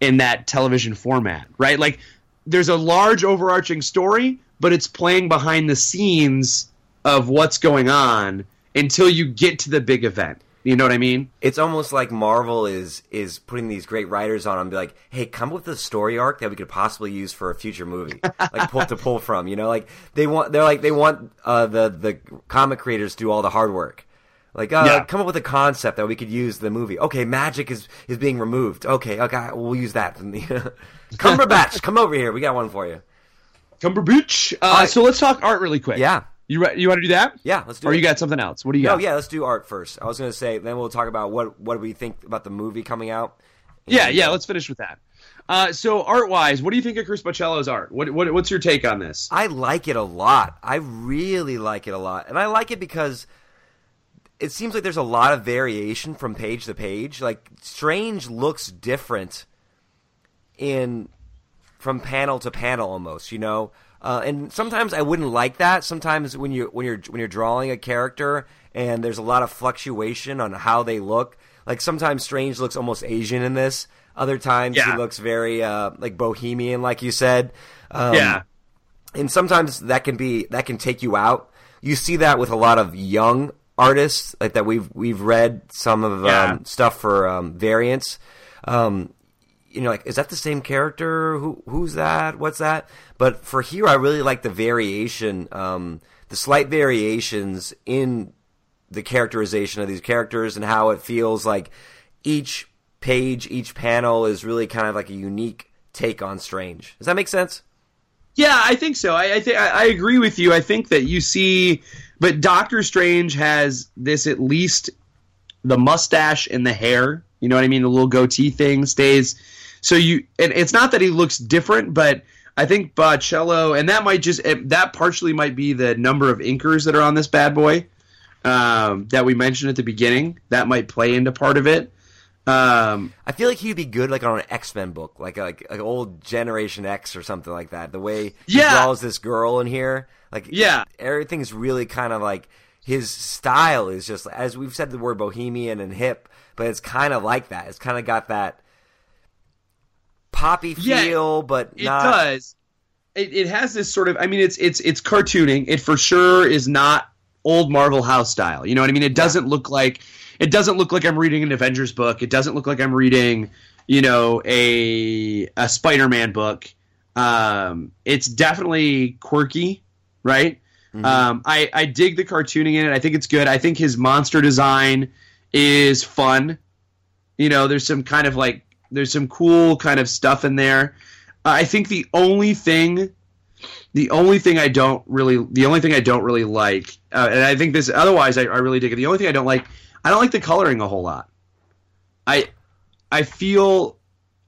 in that television format, right? Like there's a large overarching story, but it's playing behind the scenes of what's going on until you get to the big event. You know what I mean? it's almost like Marvel is is putting these great writers on and be like, hey, come up with a story arc that we could possibly use for a future movie, like pull to pull from. You know, like they want they're like they want uh, the the comic creators to do all the hard work. Like, uh, Yeah. come up with a concept that we could use the movie. Okay, magic is is being removed. Okay, okay, we'll use that. Cumberbatch, come over here. We got one for you. Cumberbatch. Uh, I- so let's talk art really quick. Yeah, You re- you want to do that? yeah. Let's do Or it. you got something else? What do you No, got? yeah. Let's do art first. I was gonna say, then we'll talk about what what do we think about the movie coming out. Yeah, yeah. Let's finish with that. Uh, so art wise, what do you think of Chris Bachalo's art? What, what what's your take on this? I like it a lot. I really like it a lot. And I like it because it seems like there's a lot of variation from page to page. Like Strange looks different in from panel to panel almost, you know? Uh, and sometimes I wouldn't like that. Sometimes when you when you're when you're drawing a character and there's a lot of fluctuation on how they look. Like sometimes Strange looks almost Asian in this. Other times Yeah. he looks very uh, like bohemian, like you said. Um, yeah, and sometimes that can be that can take you out. You see that with a lot of young artists, like that we've we've read some of Yeah. um, stuff for um, variants. Um, you know, like is that the same character? Who who's that? What's that? But for here, I really like the variation, um, the slight variations in the characterization of these characters and how it feels like each page, each panel is really kind of like a unique take on Strange. Does that make sense? yeah. I think so. I, I I, I agree with you. I think that you see, but Doctor Strange has this at least the mustache and the hair. You know what I mean? The little goatee thing stays. So you, and it's not that he looks different, but I think Bachalo, and that might just that partially might be the number of inkers that are on this bad boy um, that we mentioned at the beginning. That might play into part of it. Um, I feel like he'd be good like on an X Men book, like like like old Generation X or something like that. The way he Yeah. draws this girl in here, like Yeah. everything's really kind of like his style is just as we've said the word bohemian and hip, but it's kind of like that. It's kind of got that poppy Yeah, feel, but It not. does. It, it has this sort of. I mean, it's it's it's cartooning. It for sure is not old Marvel House style. You know what I mean? It doesn't look like. It doesn't look like I'm reading an Avengers book. It doesn't look like I'm reading, you know, a a Spider-Man book. Um, it's definitely quirky, right? Um, I I dig the cartooning in it. I think it's good. I think his monster design is fun. You know, there's some kind of like there's some cool kind of stuff in there. Uh, I think the only thing, the only thing I don't really, the only thing I don't really like, uh, and I think this. Otherwise, I, I really dig it. The only thing I don't like, I don't like the coloring a whole lot. I, I feel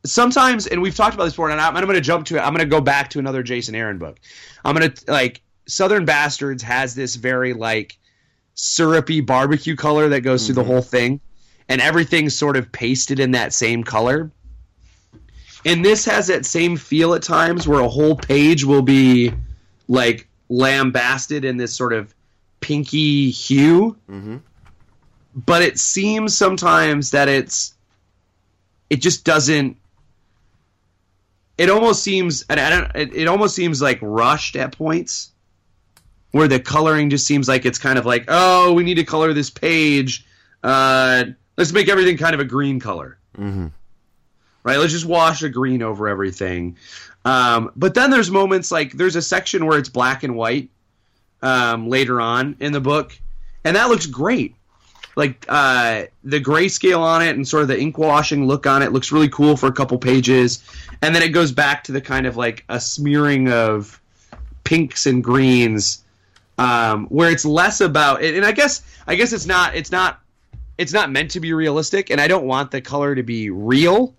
sometimes, and we've talked about this before, and I'm, I'm going to jump to it. I'm going to go back to another Jason Aaron book. I'm going to like Southern Bastards has this very like syrupy barbecue color that goes through the whole thing, and everything's sort of pasted in that same color. And this has that same feel at times where a whole page will be like lambasted in this sort of pinky hue. Mhm. But it seems sometimes that it's it just doesn't it almost seems and I don't it, it almost seems like rushed at points where the coloring just seems like it's kind of like, oh, we need to color this page. Uh, let's make everything kind of a green color Mhm. right? Let's just wash a green over everything. Um, but then there's moments like there's a section where it's black and white um, later on in the book, and that looks great. Like uh, the grayscale on it and sort of the ink washing look on it looks really cool for a couple pages, and then it goes back to the kind of like a smearing of pinks and greens, um, where it's less about. It. And I guess I guess it's not it's not it's not meant to be realistic, and I don't want the color to be real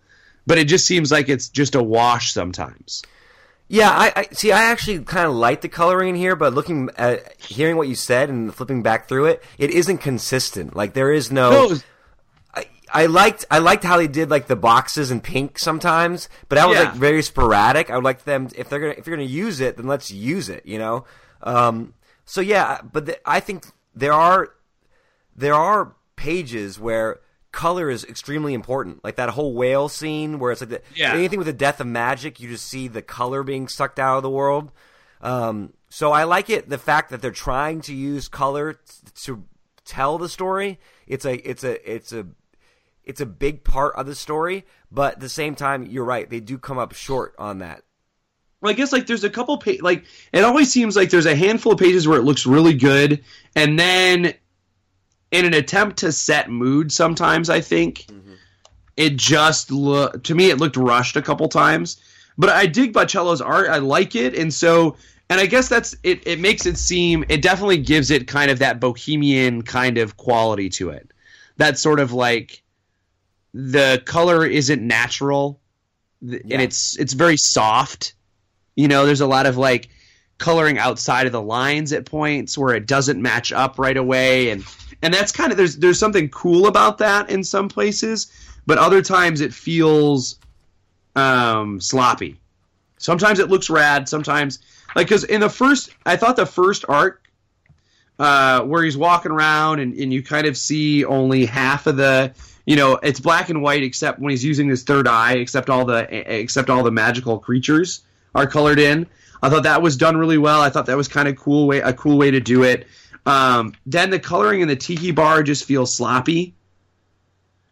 but it just seems like it's just a wash sometimes. Yeah, I, I see. I actually kind of like the coloring in here, but looking at hearing what you said and flipping back through it, it isn't consistent. Like there is no. No, I, I liked I liked how they did like the boxes in pink sometimes, but that was Yeah. like very sporadic. I would like them if they're gonna if you're gonna use it, then let's use it. You know. Um, so yeah, but the, I think there are there are pages where color is extremely important. Like that whole whale scene where it's like the, Yeah. anything with the death of magic, you just see the color being sucked out of the world. Um, so I like it the fact that they're trying to use color t- to tell the story. It's a it's a it's a it's a big part of the story, but at the same time, you're right. They do come up short on that. Well, I guess like there's a couple pa- like it always seems like there's a handful of pages where it looks really good, and then in an attempt to set mood, sometimes I think mm-hmm. it just look to me it looked rushed a couple times. But I dig Bachalo's art. I like it, and so and I guess that's it. It makes it seem it definitely gives it kind of that bohemian kind of quality to it. That sort of like the color isn't natural, Yeah. and it's it's very soft. You know, there's a lot of like coloring outside of the lines at points where it doesn't match up right away and and that's kind of there's there's something cool about that in some places, but other times it feels um sloppy. Sometimes it looks rad, sometimes like cuz in the first I thought the first arc uh, where he's walking around and, and you kind of see only half of the you know it's black and white except when he's using his third eye except all the except all the magical creatures are colored in. I thought that was done really well. I thought that was kind of cool way a cool way to do it um, then the coloring in the tiki bar just feels sloppy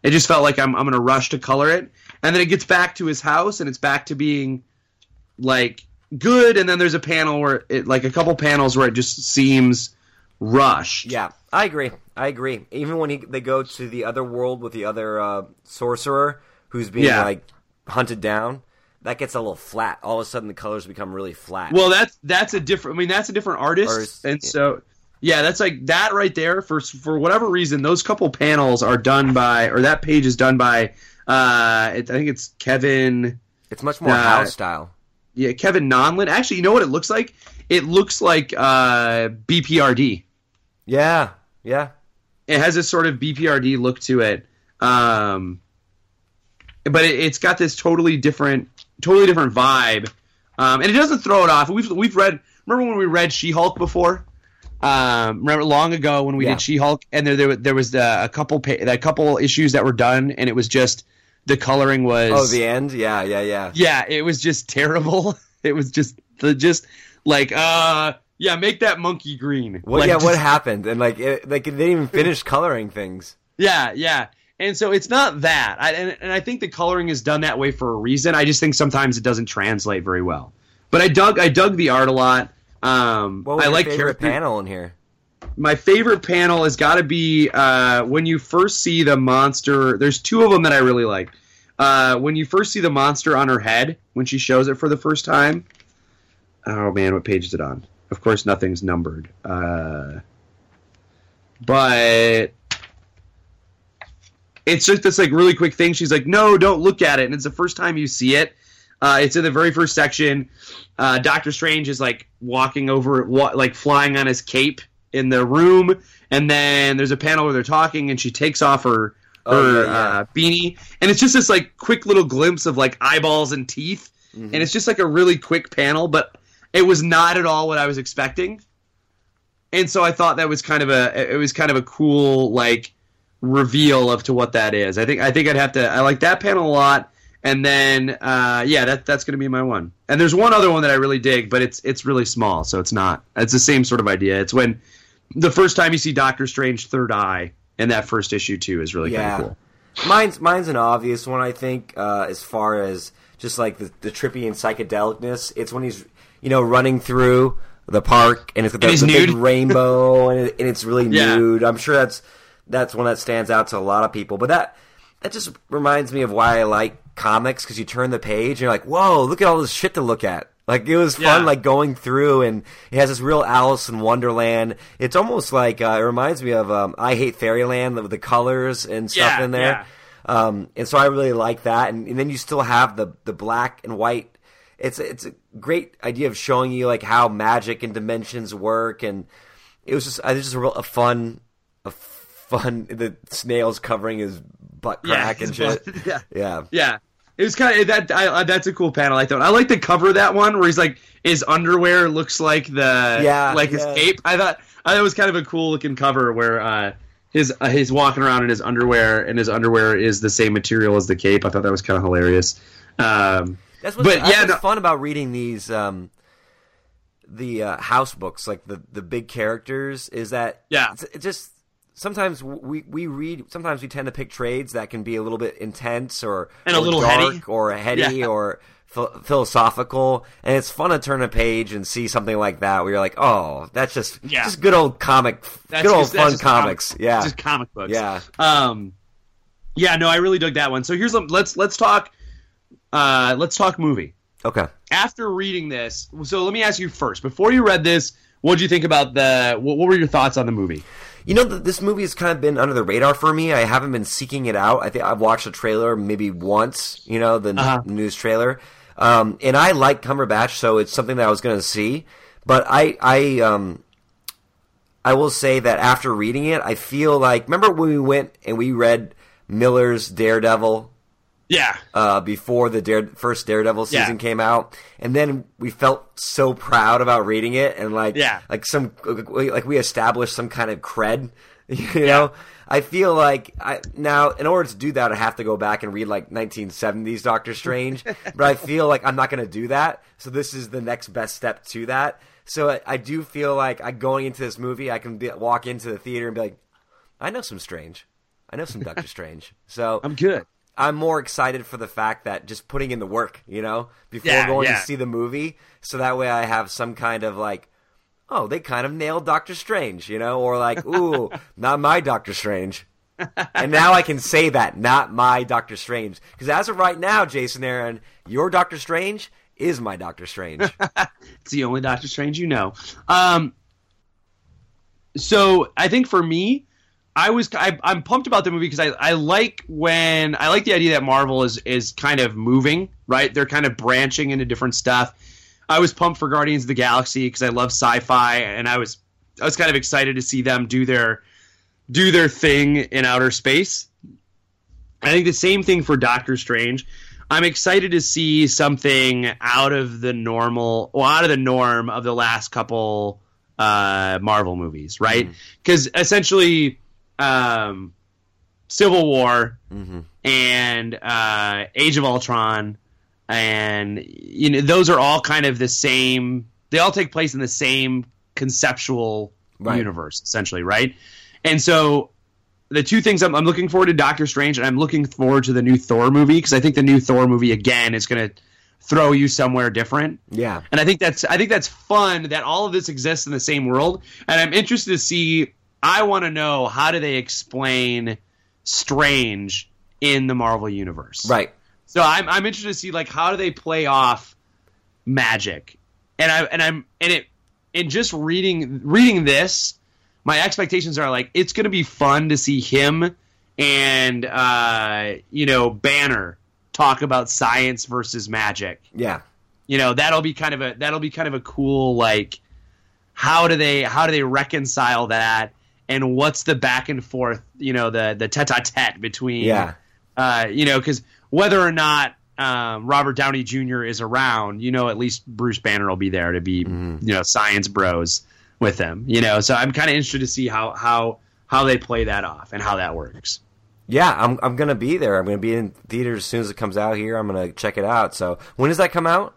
it just felt like i'm, I'm going to rush to color it and then it gets back to his house and it's back to being like good and then there's a panel where it like a couple panels where it just seems rushed Yeah, I agree. I agree. Even when he, they go to the other world with the other uh, sorcerer who's being Yeah. like hunted down, that gets a little flat. All of a sudden, the colors become really flat. Well, that's that's a different. I mean, that's a different artist, and so yeah, that's like that right there. For for whatever reason, those couple panels are done by, or that page is done by. Uh, it, I think it's Kevin. it's much more uh, house style. Yeah, Kevin Nowlan. Actually, you know what it looks like? It looks like uh, BPRD. Yeah, yeah. It has this sort of BPRD look to it. Um, but it, it's got this totally different, totally different vibe, um, and it doesn't throw it off. We've we've read. Remember when we read She Hulk before? Um, remember long ago when we Yeah. did She Hulk, and there there, there was the, a couple pa- a couple issues that were done, and it was just the coloring was Oh, the end. Yeah, yeah, yeah. yeah, it was just terrible. It was just the just like uh yeah, make that monkey green. What? Like, yeah, what happened? And like, it, like they didn't even finish coloring things. Yeah, yeah. And so it's not that. I, and, and I think the coloring is done that way for a reason. I just think sometimes it doesn't translate very well. But I dug I dug the art a lot. Um What was I your like favorite character panel in here? my favorite panel has got to be uh, when you first see the monster. There's two of them that I really like. Uh, when you first see the monster on her head, when she shows it for the first time. Oh man, what page is it on? Of course, nothing's numbered. Uh, but it's just this like really quick thing. She's like, "No, don't look at it," and it's the first time you see it. Uh, it's in the very first section. Uh, Doctor Strange is like walking over, wa- like flying on his cape in the room, and then there's a panel where they're talking, and she takes off her Oh, her yeah, yeah. Uh, beanie, and it's just this like quick little glimpse of like eyeballs and teeth, Mm-hmm. and it's just like a really quick panel, but it was not at all what I was expecting, and so I thought that was kind of a it was kind of a cool like reveal of to what that is. I think I think I'd have to I like that panel a lot. And then, uh, yeah, that that's going to be my one. And there's one other one that I really dig, but it's it's really small, so it's not. It's the same sort of idea. It's when the first time you see Doctor Strange third eye in that first issue too is really Yeah. kind of cool. Mine's mine's an obvious one, I think, uh, as far as just like the, the trippy and psychedelicness. It's when he's you know running through the park and it's got the, And the big rainbow and, it, and it's really Yeah. nude. I'm sure that's that's one that stands out to a lot of people. But that that just reminds me of why I like comics because you turn the page and you're like, whoa, look at all this shit to look at. Like it was fun, Yeah. like going through, and it has this real Alice in Wonderland. It's almost like uh, it reminds me of um, I Hate Fairyland with the colors and stuff Yeah, in there. yeah. Um, and so I really like that. And, and then you still have the the black and white it's it's a great idea of showing you like how magic and dimensions work, and it was just I was just a, real, a fun a fun the snails covering his butt crack and shit. yeah. Yeah, Yeah. It was kind of that. I, I, that's a cool panel. I thought. I like the cover of that one where he's like his underwear looks like the Yeah, like his yeah. cape. I thought I thought it was kind of a cool looking cover where uh, his uh, he's walking around in his underwear and his underwear is the same material as the cape. I thought that was kind of hilarious. Um, That's what's, But, yeah, no- fun about reading these um, the uh, house books, like the the big characters, is that Yeah. it's, it just sometimes we we read sometimes we tend to pick trades that can be a little bit intense or And a or little dark heady. or heady Yeah. or ph- philosophical, and it's fun to turn a page and see something like that where you're like, oh, that's just Yeah. just good old comic, that's good old just- that's fun comics, comic- yeah, just comic books. yeah. Um, yeah, no, I really dug that one. So here's a, let's let's talk. Uh, let's talk movie. Okay. after reading this, so let me ask you first. Before you read this, what did you think about the? What, what were your thoughts on the movie? You know, th- this movie has kind of been under the radar for me. I haven't been seeking it out. I think I've watched the trailer maybe once. You know, the Uh-huh. news trailer, um, and I like Cumberbatch, so it's something that I was going to see. But I, I, um, I will say that after reading it, I feel like remember when we went and we read Miller's Daredevil Yeah, uh, before the Dare, first Daredevil Yeah. season came out, and then we felt so proud about reading it, and like, Yeah. like some, like we established some kind of cred, you know. I feel like I now, in order to do that, I have to go back and read like 1970s Doctor Strange, but I feel like I'm not going to do that. So this is the next best step to that. So I, I do feel like I going into this movie, I can be, walk into the theater and be like, I know some Strange, I know some Doctor Strange. So I'm good. I'm more excited for the fact that just putting in the work, you know, before Yeah, going yeah. to see the movie, so that way I have some kind of like, oh, they kind of nailed Doctor Strange, you know, or like, ooh, not my Doctor Strange. and now I can say that, not my Doctor Strange, because as of right now, Jason Aaron, your Doctor Strange is my Doctor Strange. It's the only Doctor Strange you know. Um, so I think for me, I was I, I'm pumped about the movie because I, I like when I like the idea that Marvel is is kind of moving right. They're kind of branching into different stuff. I was pumped for Guardians of the Galaxy because I love sci-fi, and I was I was kind of excited to see them do their do their thing in outer space. I think the same thing for Doctor Strange. I'm excited to see something out of the normal, well, out of the norm of the last couple uh, Marvel movies, right? Because essentially, um, Civil War hmm and uh, Age of Ultron, and you know those are all kind of the same. They all take place in the same conceptual Right. universe, essentially, right? And so the two things I'm, I'm looking forward to Doctor Strange, and I'm looking forward to the new Thor movie because I think the new Thor movie again is going to throw you somewhere different. Yeah. And I think that's I think that's fun that all of this exists in the same world. And I'm interested to see. I want to know how do they explain Strange in the Marvel universe. Right. So I'm I'm interested to see like how do they play off magic, and I and I'm and it in just reading reading this, my expectations are like it's going to be fun to see him and uh, you know Banner talk about science versus magic Yeah. you know that'll be kind of a that'll be kind of a cool like how do they how do they reconcile that and what's the back and forth you know the the tete-a-tete between Yeah. uh you know because whether or not um, Robert Downey Jr. is around, you know, at least Bruce Banner will be there to be, Mm-hmm. you know, science bros with them, you know. So I'm kind of interested to see how how how they play that off and how that works. Yeah, I'm I'm gonna be there. I'm gonna be in theaters as soon as it comes out here. I'm gonna check it out. So when does that come out?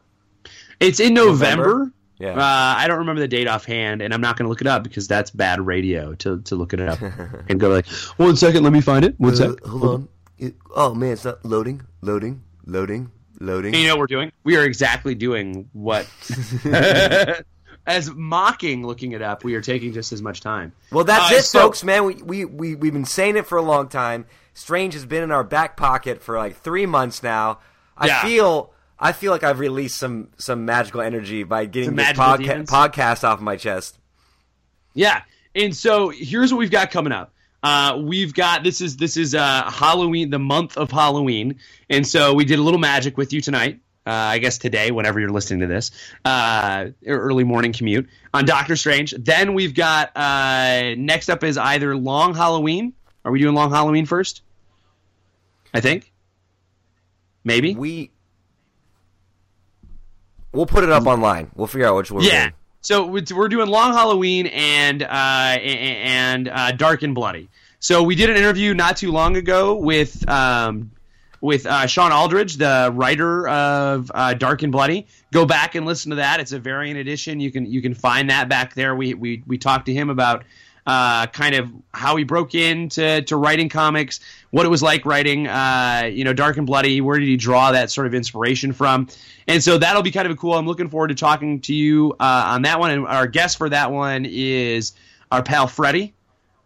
It's in November. November? Yeah. Uh, I don't remember the date offhand, and I'm not going to look it up because that's bad radio to, to look it up and go like, one second, let me find it. One sec. Uh, hold on. It, oh man, it's not loading, loading, loading, loading. And you know what we're doing? We are exactly doing what. as mocking looking it up, we are taking just as much time. Well, that's Uh, it, so- folks, man. We, we, we, we've been saying it for a long time. Strange has been in our back pocket for like three months now. I Yeah. feel I feel like I've released some some magical energy by getting Some this podca- podcast off my chest. Yeah, and so here's what we've got coming up. Uh, we've got this is this is uh, Halloween, the month of Halloween, and so we did a little magic with you tonight. Uh, I guess today, whenever you're listening to this, uh, early morning commute on Doctor Strange. Then we've got uh, next up is either Long Halloween. Are we doing Long Halloween first? I think. Maybe. We we'll put it up online. We'll figure out which one. Yeah. So we're doing Long Halloween and uh, and uh, Dark and Bloody. So we did an interview not too long ago with um, with uh, Shawn Aldridge, the writer of uh, Dark and Bloody. Go back and listen to that. It's a variant edition. You can you can find that back there. We we we talked to him about uh, kind of how he broke into to writing comics, what it was like writing, uh, you know, Dark and Bloody. Where did he draw that sort of inspiration from? And so that'll be kind of cool. I'm looking forward to talking to you uh, on that one. And our guest for that one is our pal Freddie.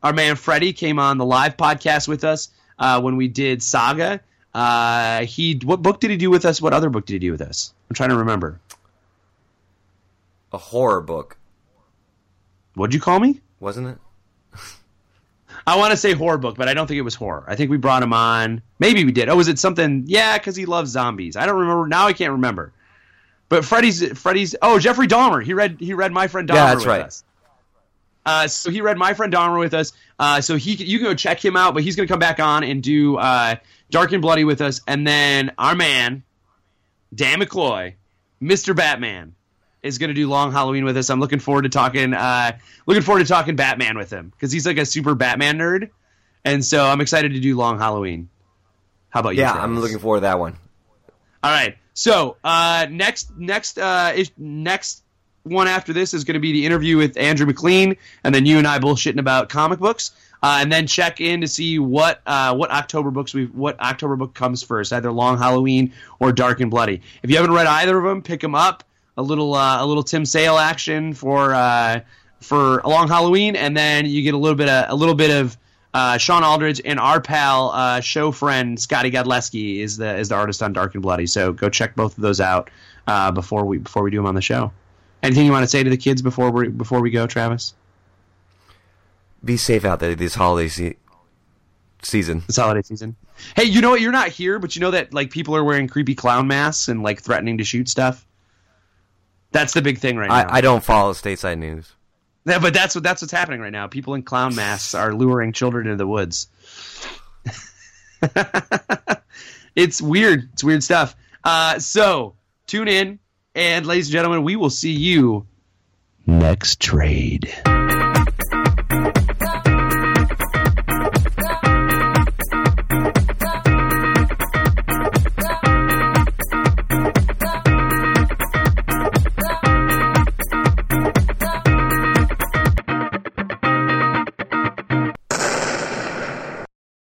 Our man Freddie came on the live podcast with us uh, when we did Saga. Uh, he what book did he do with us? What other book did he do with us? I'm trying to remember. A horror book. What'd you call me? Wasn't it? I want to say horror book, but I don't think it was horror. I think we brought him on. Maybe we did. Oh, was it something? Yeah, because he loves zombies. I don't remember now. I can't remember. But Freddy's Freddy's. Oh, Jeffrey Dahmer. He read he read My Friend Dahmer. Yeah, that's with right. Us. Uh, so he read My Friend Dahmer with us. Uh, so he you can go check him out. But he's going to come back on and do uh, Dark and Bloody with us, and then our man Dan McCloy, Mister Batman is going to do Long Halloween with us. I'm looking forward to talking. Uh, looking forward to talking Batman with him because he's like a super Batman nerd, and so I'm excited to do Long Halloween. How about you? Yeah, Travis? I'm looking forward to that one. All right. So uh, next, next, uh, is, next one after this is going to be the interview with Andrew MacLean, and then you and I bullshitting about comic books, uh, and then check in to see what uh, what October books we what October book comes first, either Long Halloween or Dark and Bloody. If you haven't read either of them, pick them up. A little uh, a little Tim Sale action for uh, for a long Halloween, and then you get a little bit of a little bit of uh, Shawn Aldridge and our pal, uh, show friend Scotty Godlewski is the is the artist on Dark and Bloody. So go check both of those out uh, before we before we do them on the show. Anything you want to say to the kids before we before we go, Travis? Be safe out there this holiday se- season. This holiday season. Hey, you know what? You're not here, but you know that like people are wearing creepy clown masks and like threatening to shoot stuff. That's the big thing right now. I, I don't follow stateside news. Yeah, but that's what that's what's happening right now. People in clown masks are luring children into the woods. it's weird. It's weird stuff. Uh, so tune in, and ladies and gentlemen, we will see you next trade.